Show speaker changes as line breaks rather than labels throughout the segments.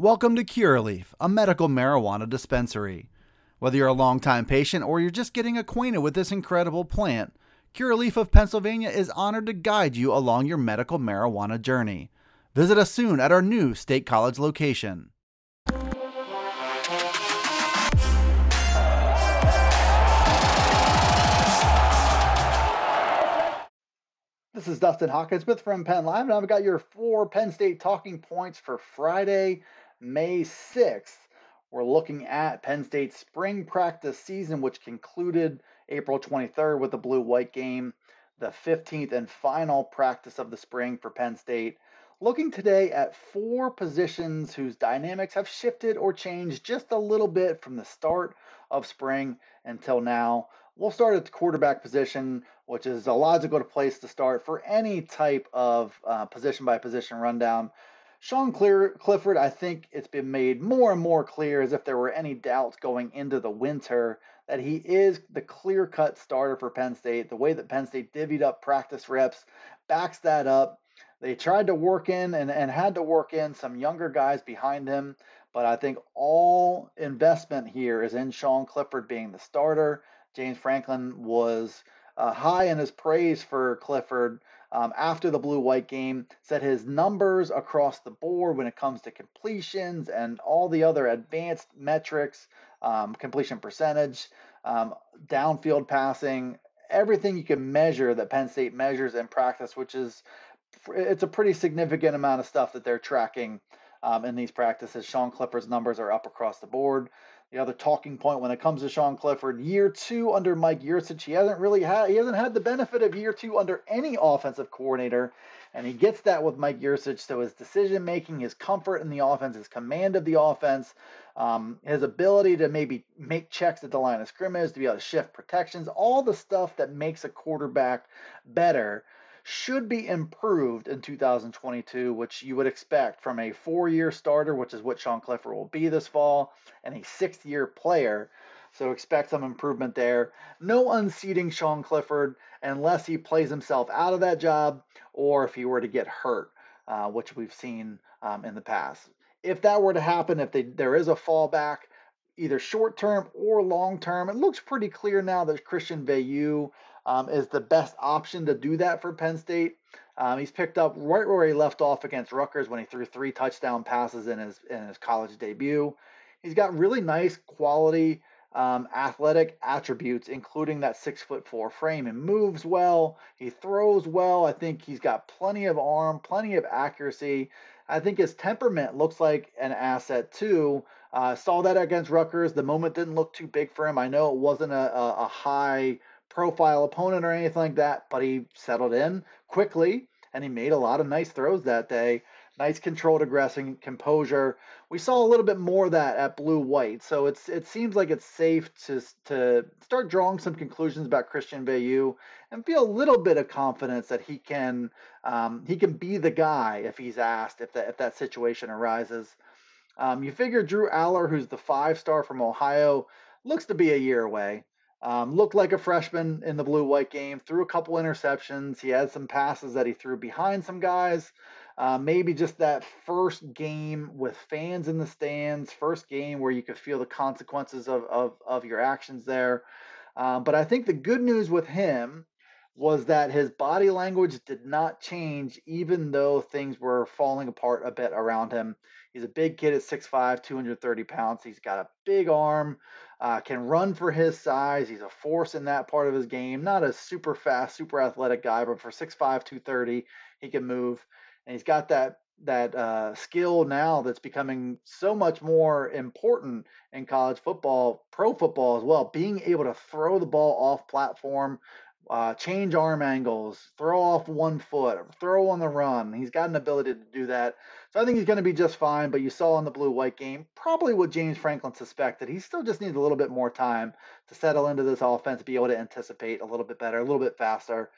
Welcome to Curaleaf, a medical marijuana dispensary. Whether you're a longtime patient or you're just getting acquainted with this incredible plant, Curaleaf of Pennsylvania is honored to guide you along your medical marijuana journey. Visit us soon at our new State College location. This is Dustin Hockensmith from Penn Live, and I've got your four Penn State talking points for Friday, May 6th. We're looking at Penn State's spring practice season, which concluded April 23rd with the blue white game, the 15th and final practice of the spring for Penn State. Looking today at four positions whose dynamics have shifted or changed just a little bit from the start of spring until now. We'll start at the quarterback position, which is a logical place to start for any type of uh, position by position rundown. Sean Clear, Clifford, I think it's been made more and more clear as if there were any doubts going into the winter that he is the clear cut starter for Penn State. The way that Penn State divvied up practice reps backs that up. They tried to work in and, and had to work in some younger guys behind him, but I think all investment here is in Sean Clifford being the starter. James Franklin was uh, high in his praise for Clifford um, after the blue white game, said his numbers across the board when it comes to completions and all the other advanced metrics, um, completion percentage, um, downfield passing, everything you can measure that Penn State measures in practice, which is it's a pretty significant amount of stuff that they're tracking um, in these practices. Sean Clifford's numbers are up across the board the other talking point when it comes to Sean Clifford. Year two under Mike Yurcich, he hasn't really had he hasn't had the benefit of year two under any offensive coordinator, and he gets that with Mike Yurcich. So his decision making, his comfort in the offense, his command of the offense, um, his ability to maybe make checks at the line of scrimmage, to be able to shift protections, all the stuff that makes a quarterback better should be improved in 2022, which you would expect from a four year starter, which is what Sean Clifford will be this fall, and a sixth year player. So expect some improvement there. No unseating Sean Clifford unless he plays himself out of that job or if he were to get hurt, uh, which we've seen um, in the past. If that were to happen, if they, there is a fallback, either short term or long term, it looks pretty clear now that Christian Veilleux um, is the best option to do that for Penn State. Um, he's picked up right where he left off against Rutgers when he threw three touchdown passes in his in his college debut. He's got really nice quality um, athletic attributes, including that six foot four frame, and moves well. He throws well. I think he's got plenty of arm, plenty of accuracy. I think his temperament looks like an asset too. Uh, saw that against Rutgers. The moment didn't look too big for him. I know it wasn't a, a, a high profile opponent or anything like that, but he settled in quickly and he made a lot of nice throws that day. Nice controlled aggression, composure. We saw a little bit more of that at blue white, so it's it seems like it's safe to to start drawing some conclusions about Christian Veilleux and feel a little bit of confidence that he can um, he can be the guy if he's asked if that if that situation arises. Um, you figure Drew Allar, who's the five star from Ohio, looks to be a year away. Um, looked like a freshman in the blue white game, threw a couple interceptions. He had some passes that he threw behind some guys. Uh, maybe just that first game with fans in the stands, first game where you could feel the consequences of, of, of your actions there. Um, but I think the good news with him was that his body language did not change, even though things were falling apart a bit around him. He's a big kid at 6'5, 230 pounds. He's got a big arm, uh, can run for his size. He's a force in that part of his game. Not a super fast, super athletic guy, but for 6'5, 230, he can move. And he's got that that uh, skill now that's becoming so much more important in college football, pro football as well. Being able to throw the ball off platform, uh, change arm angles, throw off one foot, throw on the run. He's got an ability to do that. So I think he's going to be just fine. But you saw in the blue white game, probably what James Franklin suspected. He still just needs a little bit more time to settle into this offense, be able to anticipate a little bit better, a little bit faster.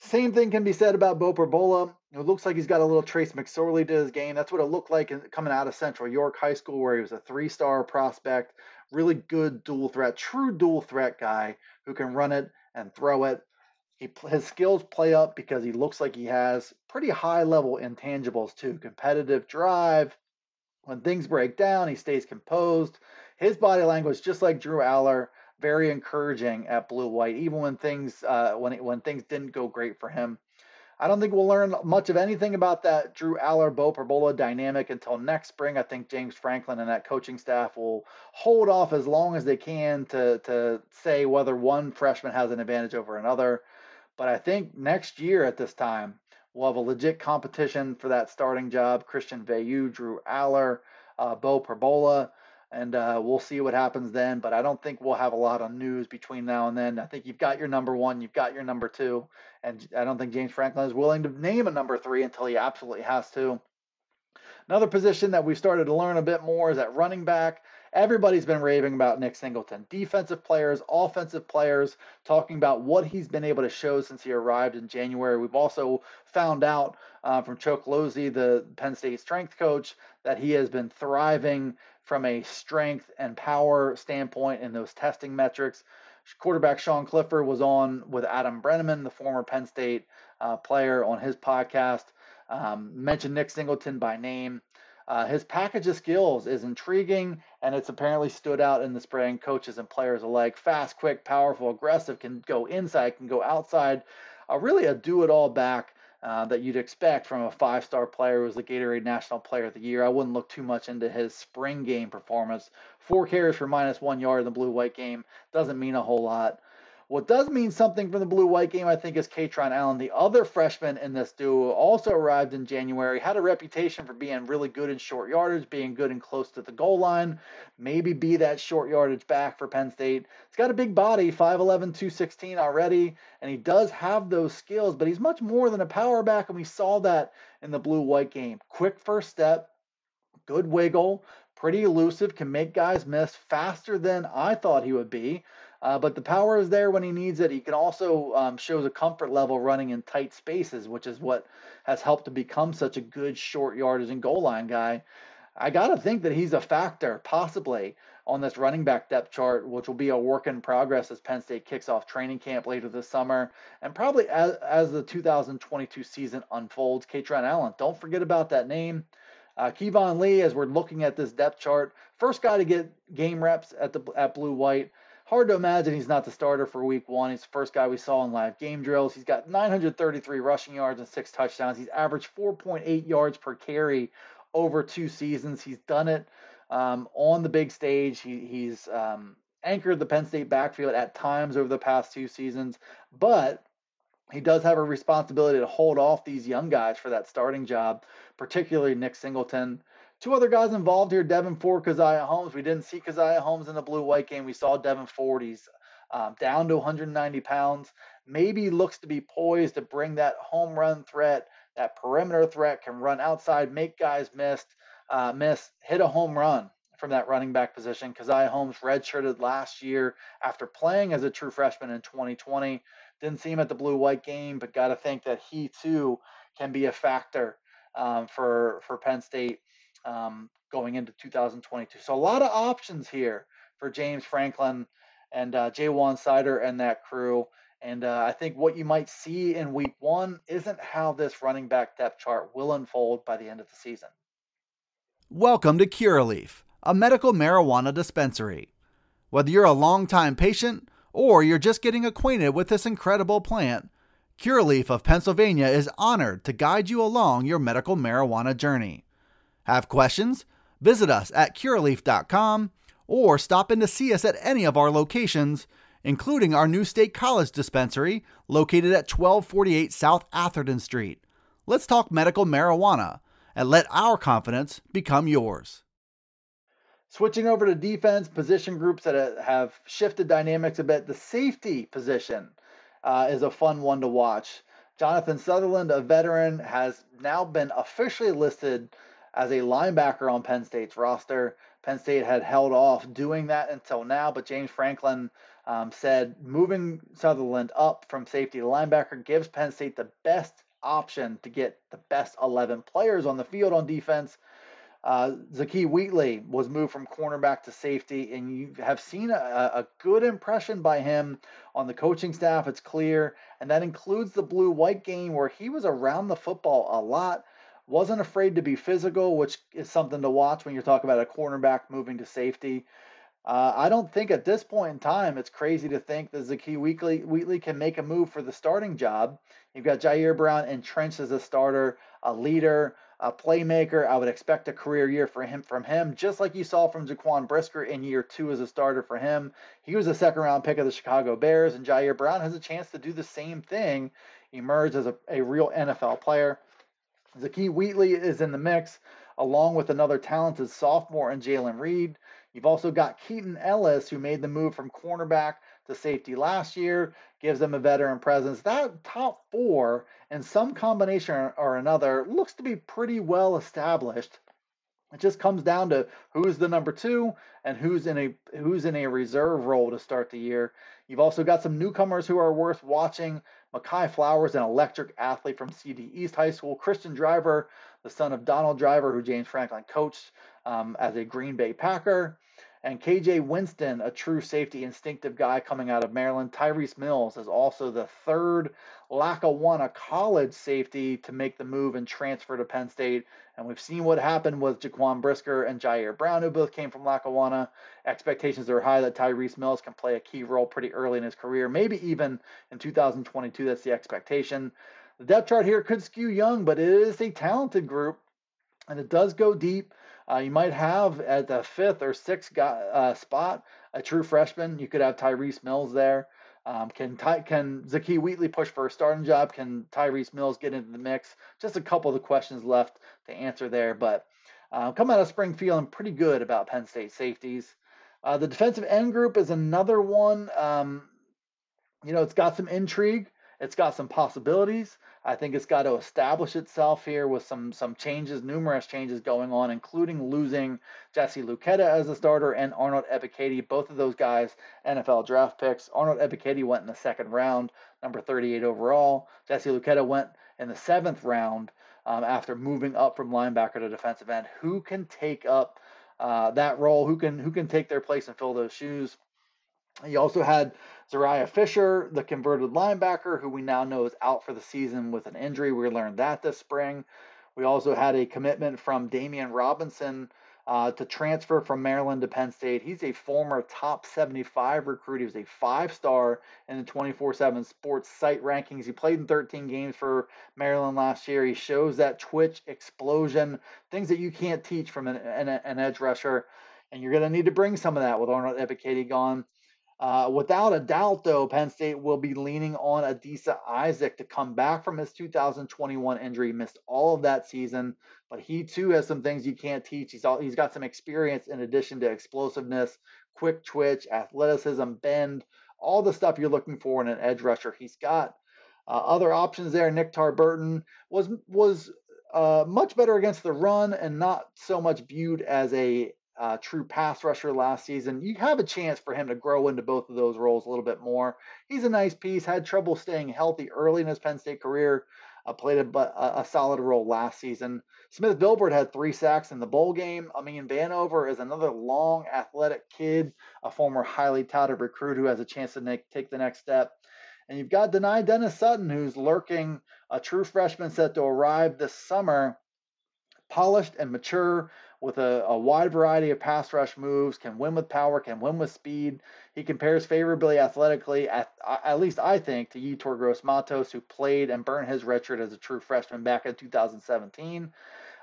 Same thing can be said about Beau Pribula. It looks like he's got a little Trace McSorley to his game. That's what it looked like coming out of Central York High School, where he was a three star prospect, really good dual threat, true dual threat guy who can run it and throw it. He, his skills play up because he looks like he has pretty high level intangibles too competitive drive, When things break down, he stays composed. His body language, just like Drew Allar, very encouraging at blue white, even when things uh, when when things didn't go great for him. I don't think we'll learn much of anything about that Drew Allar, Beau Pribula dynamic until next spring. I think James Franklin and that coaching staff will hold off as long as they can to to say whether one freshman has an advantage over another. But I think next year at this time, we'll have a legit competition for that starting job. Christian Veilleux, Drew Allar, uh, Beau Pribula and uh, we'll see what happens then. But I don't think we'll have a lot of news between now and then. I think you've got your number one, you've got your number two, and I don't think James Franklin is willing to name a number three until he absolutely has to. Another position that we've started to learn a bit more is at running back. Everybody's been raving about Nick Singleton. Defensive players, offensive players, talking about what he's been able to show since he arrived in January. We've also found out uh, from Chuck Losey, the Penn State strength coach, that he has been thriving from a strength and power standpoint in those testing metrics. Quarterback Sean Clifford was on with Adam Breneman, the former Penn State uh, player, on his podcast. Um, mentioned Nick Singleton by name. Uh, his package of skills is intriguing, and it's apparently stood out in the spring. Coaches and players alike: fast, quick, powerful, aggressive, can go inside, can go outside. Uh, really a do-it-all back uh, that you'd expect from a five star player who was the Gatorade National Player of the Year. I wouldn't look too much into his spring game performance. Four carries for minus one yard in the blue white game doesn't mean a whole lot. What does mean something from the blue white game, I think, is Kaytron Allen. The other freshman in this duo also arrived in January, had a reputation for being really good in short yardage, being good and close to the goal line, maybe be that short yardage back for Penn State. He's got a big body, 5'11, 216 already, and he does have those skills, but he's much more than a power back, and we saw that in the blue white game. Quick first step, good wiggle, pretty elusive, can make guys miss faster than I thought he would be. Uh, but the power is there when he needs it. He can also um, shows a comfort level running in tight spaces, which is what has helped to become such a good short yardage and goal line guy. I got to think that he's a factor, possibly, on this running back depth chart, which will be a work in progress as Penn State kicks off training camp later this summer, and probably as, as the 2022 season unfolds. Kaytron Allen, don't forget about that name. Uh, Keyvone Lee, as we're looking at this depth chart, first guy to get game reps at the at blue white hard to imagine he's not the starter for week one. He's the first guy we saw in live game drills. He's got 933 rushing yards and six touchdowns. He's averaged 4.8 yards per carry over two seasons. He's done it um, on the big stage. He, he's um, anchored the Penn State backfield at times over the past two seasons, but he does have a responsibility to hold off these young guys for that starting job, particularly Nick Singleton. Two other guys involved here, Devyn Ford, Caziah Holmes. We didn't see Caziah Holmes in the blue-white game. We saw Devyn Ford. He's um, down to 190 pounds. Maybe looks to be poised to bring that home run threat, that perimeter threat, can run outside, make guys miss, uh, miss, hit a home run from that running back position. Caziah Holmes redshirted last year after playing as a true freshman in 2020. Didn't see him at the blue-white game, but got to think that he too can be a factor um, for for Penn State um, going into 2022. So a lot of options here for James Franklin and uh, Ja'Juan Seider and that crew. And uh, I think what you might see in week one isn't how this running back depth chart will unfold by the end of the season.
Welcome to Curaleaf, a medical marijuana dispensary. Whether you're a longtime patient or you're just getting acquainted with this incredible plant, Curaleaf of Pennsylvania is honored to guide you along your medical marijuana journey. Have questions? Visit us at curaleaf.com or stop in to see us at any of our locations, including our new State College dispensary located at 1248 South Atherton Street. Let's talk medical marijuana and let our confidence become yours.
Switching over to defense, position groups that have shifted dynamics a bit. The safety position uh, is a fun one to watch. Jonathan Sutherland, a veteran, has now been officially listed as a linebacker on Penn State's roster. Penn State had held off doing that until now, but James Franklin um, said moving Sutherland up from safety to linebacker gives Penn State the best option to get the best 11 players on the field on defense. Uh, Zakee Wheatley was moved from cornerback to safety, and you have seen a, a, good impression by him on the coaching staff. It's clear, and that includes the blue white game where he was around the football a lot wasn't afraid to be physical, which is something to watch when you're talking about a cornerback moving to safety. Uh, I don't think at this point in time it's crazy to think that Zakee Wheatley, Wheatley can make a move for the starting job. You've got Ji'Ayir Brown entrenched as a starter, a leader, a playmaker. I would expect a career year for him from him, just like you saw from Jaquan Brisker in year two as a starter for him. He was a second round pick of the Chicago Bears, and Ji'Ayir Brown has a chance to do the same thing, emerge as a, a real NFL player. Zakee Wheatley is in the mix, along with another talented sophomore in Jaylen Reed. You've also got Keaton Ellis, who made the move from cornerback to safety last year, gives them a veteran presence. That top four, in some combination or another, looks to be pretty well established. It just comes down to who's the number two and who's in a who's in a reserve role to start the year. You've also got some newcomers who are worth watching. Makai Flowers, an electric athlete from CD East High School. Christian Driver, the son of Donald Driver, who James Franklin coached um, as a Green Bay Packer. And KJ Winston, a true safety instinctive guy coming out of Maryland. Tyrece Mills is also the third Lackawanna college safety to make the move and transfer to Penn State. And we've seen what happened with Jaquan Brisker and Ji'Ayir Brown, who both came from Lackawanna. Expectations are high that Tyrece Mills can play a key role pretty early in his career, maybe even in 2022. That's the expectation. The depth chart here could skew young, but it is a talented group, and it does go deep. Uh, you might have at the fifth or sixth guy, uh, spot a true freshman. You could have Tyrece Mills there. Um, can Ty, can Zakee Wheatley push for a starting job? Can Tyrece Mills get into the mix? Just a couple of the questions left to answer there. But uh, come out of spring feeling pretty good about Penn State safeties. Uh, the defensive end group is another one. Um, you know, it's got some intrigue. It's got some possibilities. I think it's got to establish itself here with some some changes, numerous changes going on, including losing Jesse Luketa as a starter and Arnold Ebiketie. Both of those guys NFL draft picks. Arnold Ebiketie went in the second round, number 38 overall. Jesse Luketa went in the seventh round um, after moving up from linebacker to defensive end. Who can take up uh, that role? Who can who can take their place and fill those shoes? You also had Zuriah Fisher, the converted linebacker, who we now know is out for the season with an injury. We learned that this spring. We also had a commitment from Damian Robinson uh, to transfer from Maryland to Penn State. He's a former top 75 recruit. He was a five star in the 24 7 sports site rankings. He played in 13 games for Maryland last year. He shows that twitch explosion, things that you can't teach from an, an, an edge rusher. And you're going to need to bring some of that with Arnold Ebiketie gone. Uh, without a doubt, though, Penn State will be leaning on Adisa Isaac to come back from his 2021 injury. He missed all of that season, but he too has some things you can't teach. He's all, he's got some experience in addition to explosiveness, quick twitch, athleticism, bend, all the stuff you're looking for in an edge rusher. He's got uh, other options there. Nick Tarburton was was uh, much better against the run and not so much viewed as a uh, true pass rusher last season. You have a chance for him to grow into both of those roles a little bit more. He's a nice piece, had trouble staying healthy early in his Penn State career, uh, played a, a, solid role last season. Smith Vilbert had three sacks in the bowl game. Amin Vanover is another long, athletic kid, a former highly touted recruit who has a chance to make, take the next step. And you've got Dani Dennis Sutton, who's lurking, a true freshman set to arrive this summer, polished and mature, with a, a, wide variety of pass rush moves, can win with power, can win with speed. He compares favorably athletically, at, at least I think, to Yetur Gross Matos, who played and burned his redshirt as a true freshman back in 2017.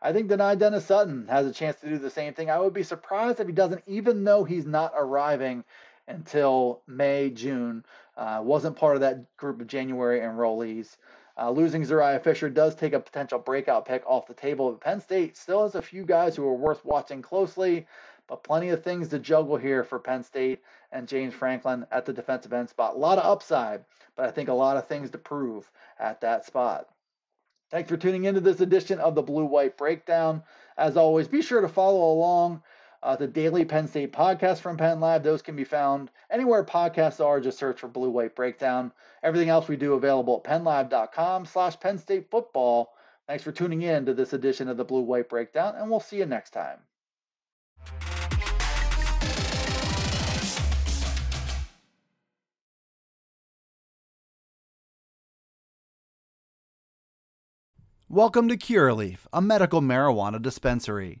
I think Dani Dennis Sutton has a chance to do the same thing. I would be surprised if he doesn't, even though he's not arriving until May, June. Uh, wasn't part of that group of January enrollees. Uh, losing Zuriah Fisher does take a potential breakout pick off the table. But Penn State still has a few guys who are worth watching closely, but plenty of things to juggle here for Penn State and James Franklin at the defensive end spot. A lot of upside, but I think a lot of things to prove at that spot. Thanks for tuning into this edition of the Blue White Breakdown. As always, be sure to follow along uh, the daily Penn State podcast from Penn Live. Those can be found anywhere podcasts are. Just search for Blue White Breakdown. Everything else we do available at pennlive.com slash Penn State football. Thanks for tuning in to this edition of the Blue White Breakdown, and we'll see you next time.
Welcome to Curaleaf, a medical marijuana dispensary.